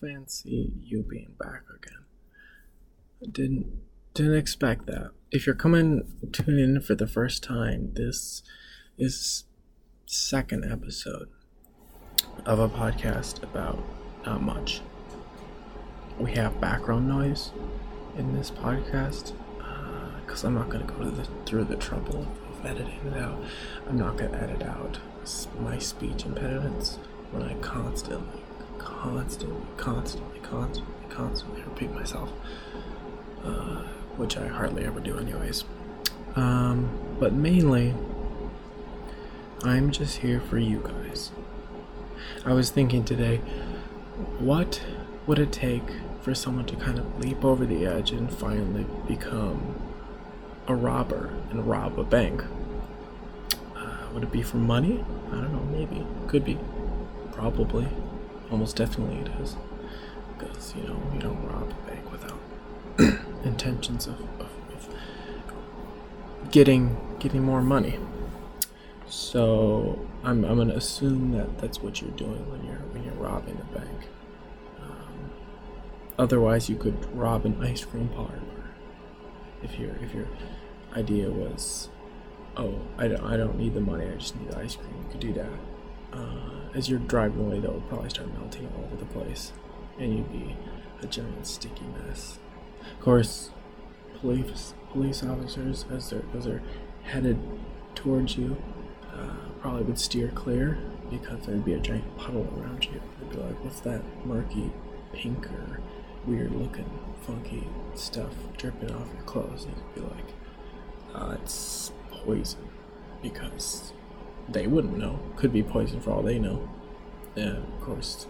fancy you being back again. I didn't didn't expect that. If you're coming tuning in for the first time, this is second episode of a podcast about not much. We have background noise in this podcast because uh, I'm not going to go the, through the trouble of editing it out. I'm not going to edit out my speech impediments when I constantly, constantly, constantly, constantly, constantly repeat myself, uh, which I hardly ever do, anyways. Um, but mainly, I'm just here for you guys. I was thinking today, what would it take for someone to kind of leap over the edge and finally become a robber and rob a bank? Uh, would it be for money? I don't know, maybe. Could be. Probably. Almost definitely it is. Because, you know, you don't rob a bank without intentions of, of, of getting getting more money. So I'm, I'm gonna assume that that's what you're doing when you're when you're robbing a bank. Um, otherwise, you could rob an ice cream parlor if your if your idea was, oh, I don't I don't need the money, I just need the ice cream. You could do that. Uh, as you're driving away, would probably start melting all over the place, and you'd be a giant sticky mess. Of course, police police officers as they're as they're headed towards you uh, probably would steer clear because there'd be a giant puddle around you. They'd be like, what's that murky, pink, or weird looking, funky stuff dripping off your clothes? And you'd be like, uh, it's poison. Because they wouldn't know. Could be poison for all they know. Yeah, of course,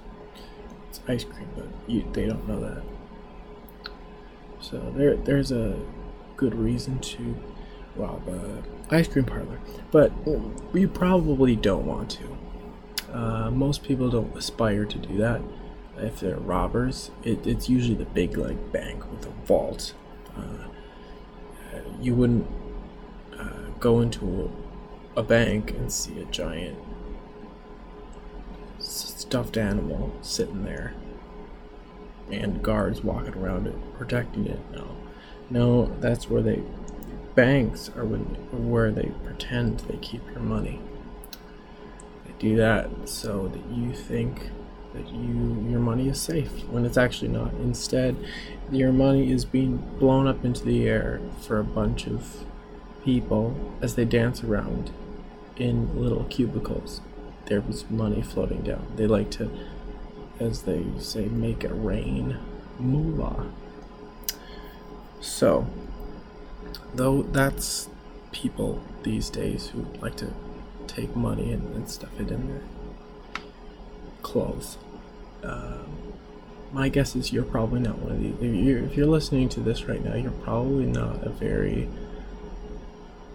it's ice cream, but you, they don't know that. So there, there's a good reason to rob a ice cream parlor, but you probably don't want to. Uh, most people don't aspire to do that. If they're robbers, it, it's usually the big like bank with a vault. Uh, you wouldn't uh, go into a, a bank and see a giant stuffed animal sitting there and guards walking around it protecting it. No, no, that's where they banks are when, where they pretend they keep your money. They do that so that you think that you your money is safe when it's actually not. Instead, your money is being blown up into the air for a bunch of people as they dance around in little cubicles. There was money floating down. They like to, as they say, make it rain moolah. So, though that's people these days who like to take money and, and stuff it in their clothes. Um, my guess is you're probably not one of these. If you're, if you're listening to this right now, you're probably not a very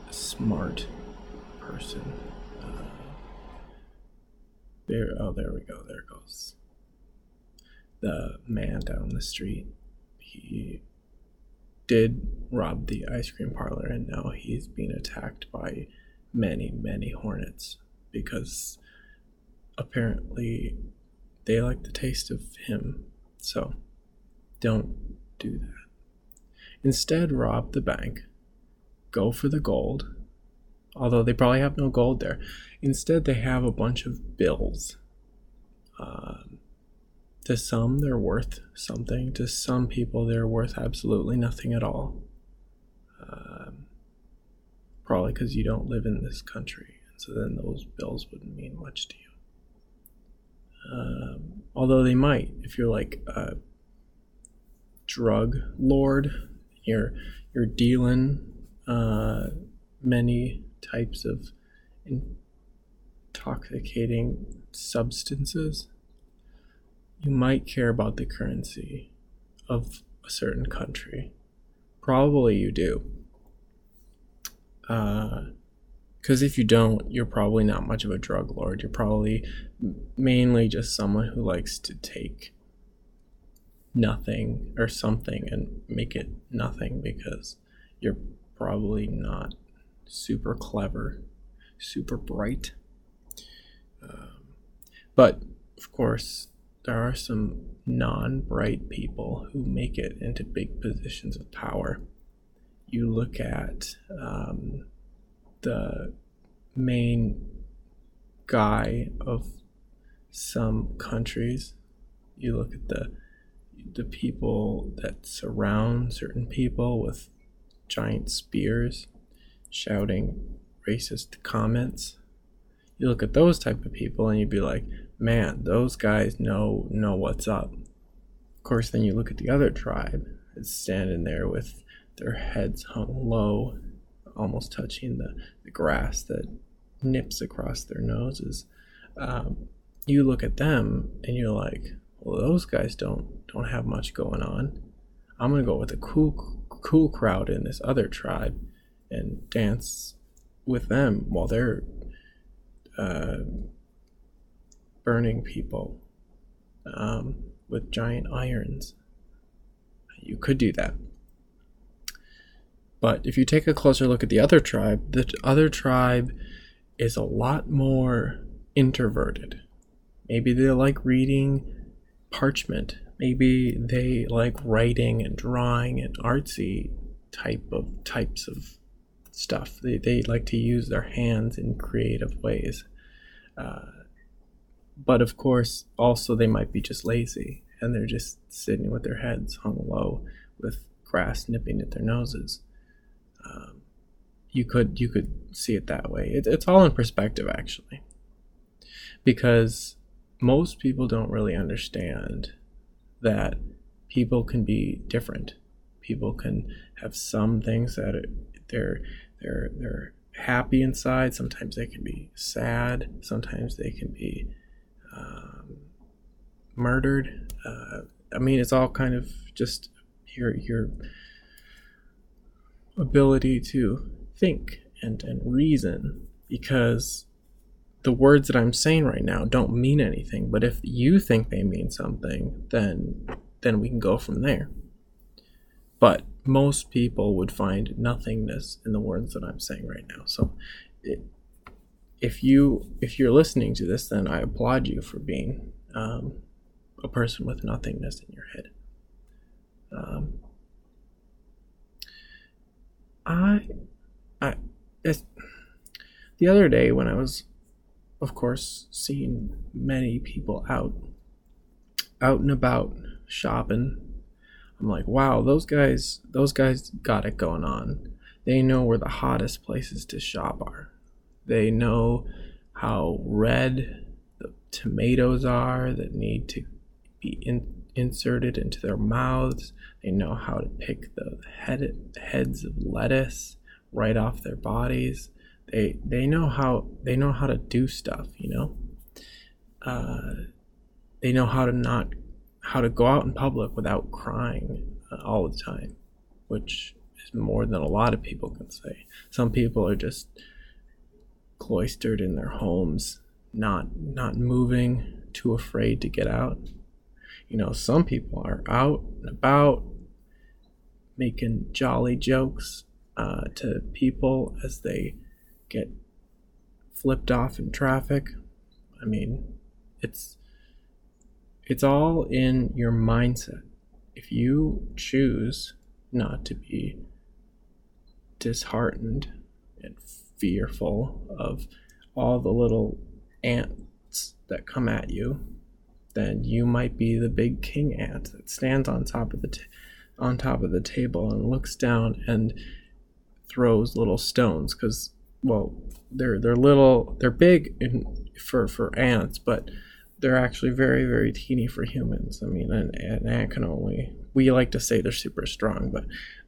smart person. Uh, there, oh, there we go. There goes the man down the street. He did rob the ice cream parlor, and now he's being attacked by many, many hornets because apparently they like the taste of him. So don't do that. Instead, rob the bank, go for the gold, although they probably have no gold there. Instead, they have a bunch of bills. Um, to some, they're worth something. To some people, they're worth absolutely nothing at all. Um, probably because you don't live in this country, and so then those bills wouldn't mean much to you. Um, although they might, if you're like a drug lord, you're you're dealing uh, many types of intoxicating substances you might care about the currency of a certain country. Probably you do. Because uh, if you don't, you're probably not much of a drug lord. You're probably mainly just someone who likes to take nothing or something and make it nothing because you're probably not super clever, super bright. Um, but of course, there are some non-bright people who make it into big positions of power. You look at um, the main guy of some countries. You look at the the people that surround certain people with giant spears shouting racist comments. You look at those type of people and you'd be like, man, those guys know know what's up. Of course, then you look at the other tribe that's standing there with their heads hung low, almost touching the, the grass that nips across their noses. Um, you look at them and you're like, well, those guys don't don't have much going on. I'm gonna go with a cool cool crowd in this other tribe and dance with them while they're uh, burning people um, with giant irons. You could do that. But if you take a closer look at the other tribe, the other tribe is a lot more introverted. Maybe they like reading parchment. Maybe they like writing and drawing and artsy type of types of stuff. They, they like to use their hands in creative ways. Uh, but of course, also they might be just lazy and they're just sitting with their heads hung low with grass nipping at their noses. Um, you could you could see it that way. It, it's all in perspective, actually, because most people don't really understand that people can be different. People can have some things that they're they're they're happy inside. Sometimes they can be sad. Sometimes they can be um, murdered. Uh, I mean, it's all kind of just your your ability to think and and reason because the words that I'm saying right now don't mean anything. But if you think they mean something, then then we can go from there. But most people would find nothingness in the words that I'm saying right now. So it, if you if you're listening to this, then I applaud you for being um, a person with nothingness in your head. Um, I I the other day when I was, of course, seeing many people out out and about shopping I'm like, wow, those guys, those guys got it going on. They know where the hottest places to shop are. They know how red the tomatoes are that need to be in, inserted into their mouths. They know how to pick the head, heads of lettuce right off their bodies. They they know how they know how to do stuff. You know. Uh, they know how to not how to go out in public without crying uh, all the time, which is more than a lot of people can say. Some people are just cloistered in their homes, not not moving, too afraid to get out. You know, some people are out and about making jolly jokes uh, to people as they get flipped off in traffic. I mean, it's it's all in your mindset. If you choose not to be disheartened and fearful of all the little ants that come at you, then you might be the big king ant that stands on top of the t- on top of the table and looks down and throws little stones because well they're they're little they're big in, for for ants but they're actually very, very teeny for humans. I mean, an, an ant can only, we like to say they're super strong, but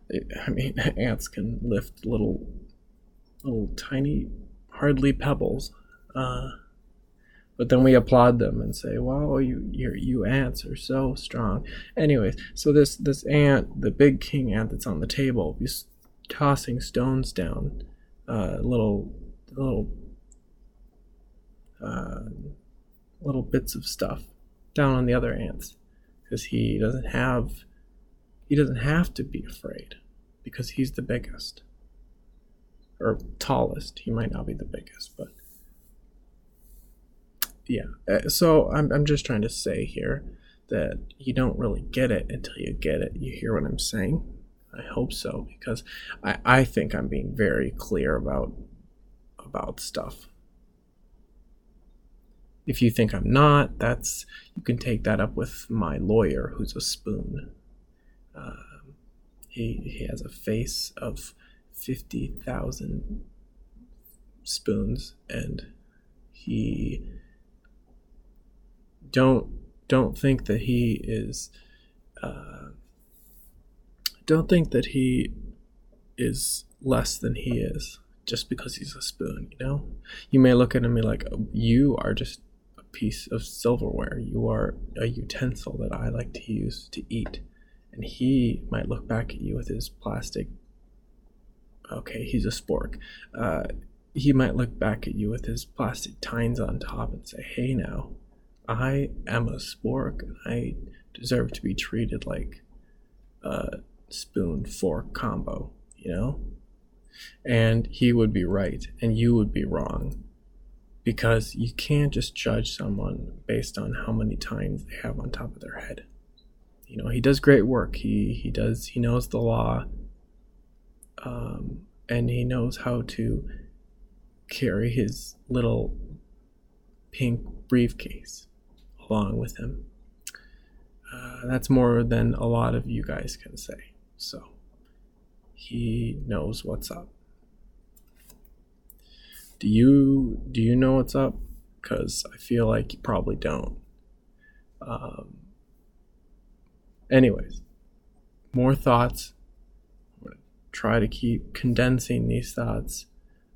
it, I mean, ants can lift little, little tiny, hardly pebbles. Uh, but then we applaud them and say, "Wow, you you you ants are so strong." Anyways, so this this ant, the big king ant that's on the table, is tossing stones down, uh, little little uh, little bits of stuff down on the other ants because he doesn't have he doesn't have to be afraid because he's the biggest or tallest he might not be the biggest but yeah. Uh, so I'm I'm just trying to say here that you don't really get it until you get it. You hear what I'm saying? I hope so because I I think I'm being very clear about about stuff. If you think I'm not, that's you can take that up with my lawyer, who's a spoon. Um, he he has a face of fifty thousand spoons, and he don't don't think that he is. Uh, don't think that he is less than he is just because he's a spoon, you know? You may look at him and be like, you are just piece of silverware. You are a utensil that I like to use to eat. And he might look back at you with his plastic. Okay, he's a spork. Uh, he might look back at you with his plastic tines on top and say, hey, now, I am a spork. and I deserve to be treated like a spoon fork combo, you know? And he would be right, and you would be wrong because you can't just judge someone based on how many times they have on top of their head. You know, he does great work. He he does he knows the law, um, and he knows how to carry his little pink briefcase along with him. Uh, that's more than a lot of you guys can say. So he knows what's up do you do you know what's up? Because I feel like you probably don't. Um, anyways, more thoughts. Try to keep condensing these thoughts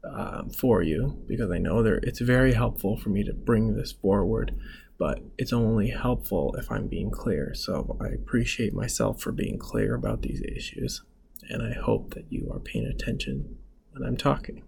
um, for you because I know they it's very helpful for me to bring this forward, but it's only helpful if I'm being clear. So I appreciate myself for being clear about these issues, and I hope that you are paying attention when I'm talking.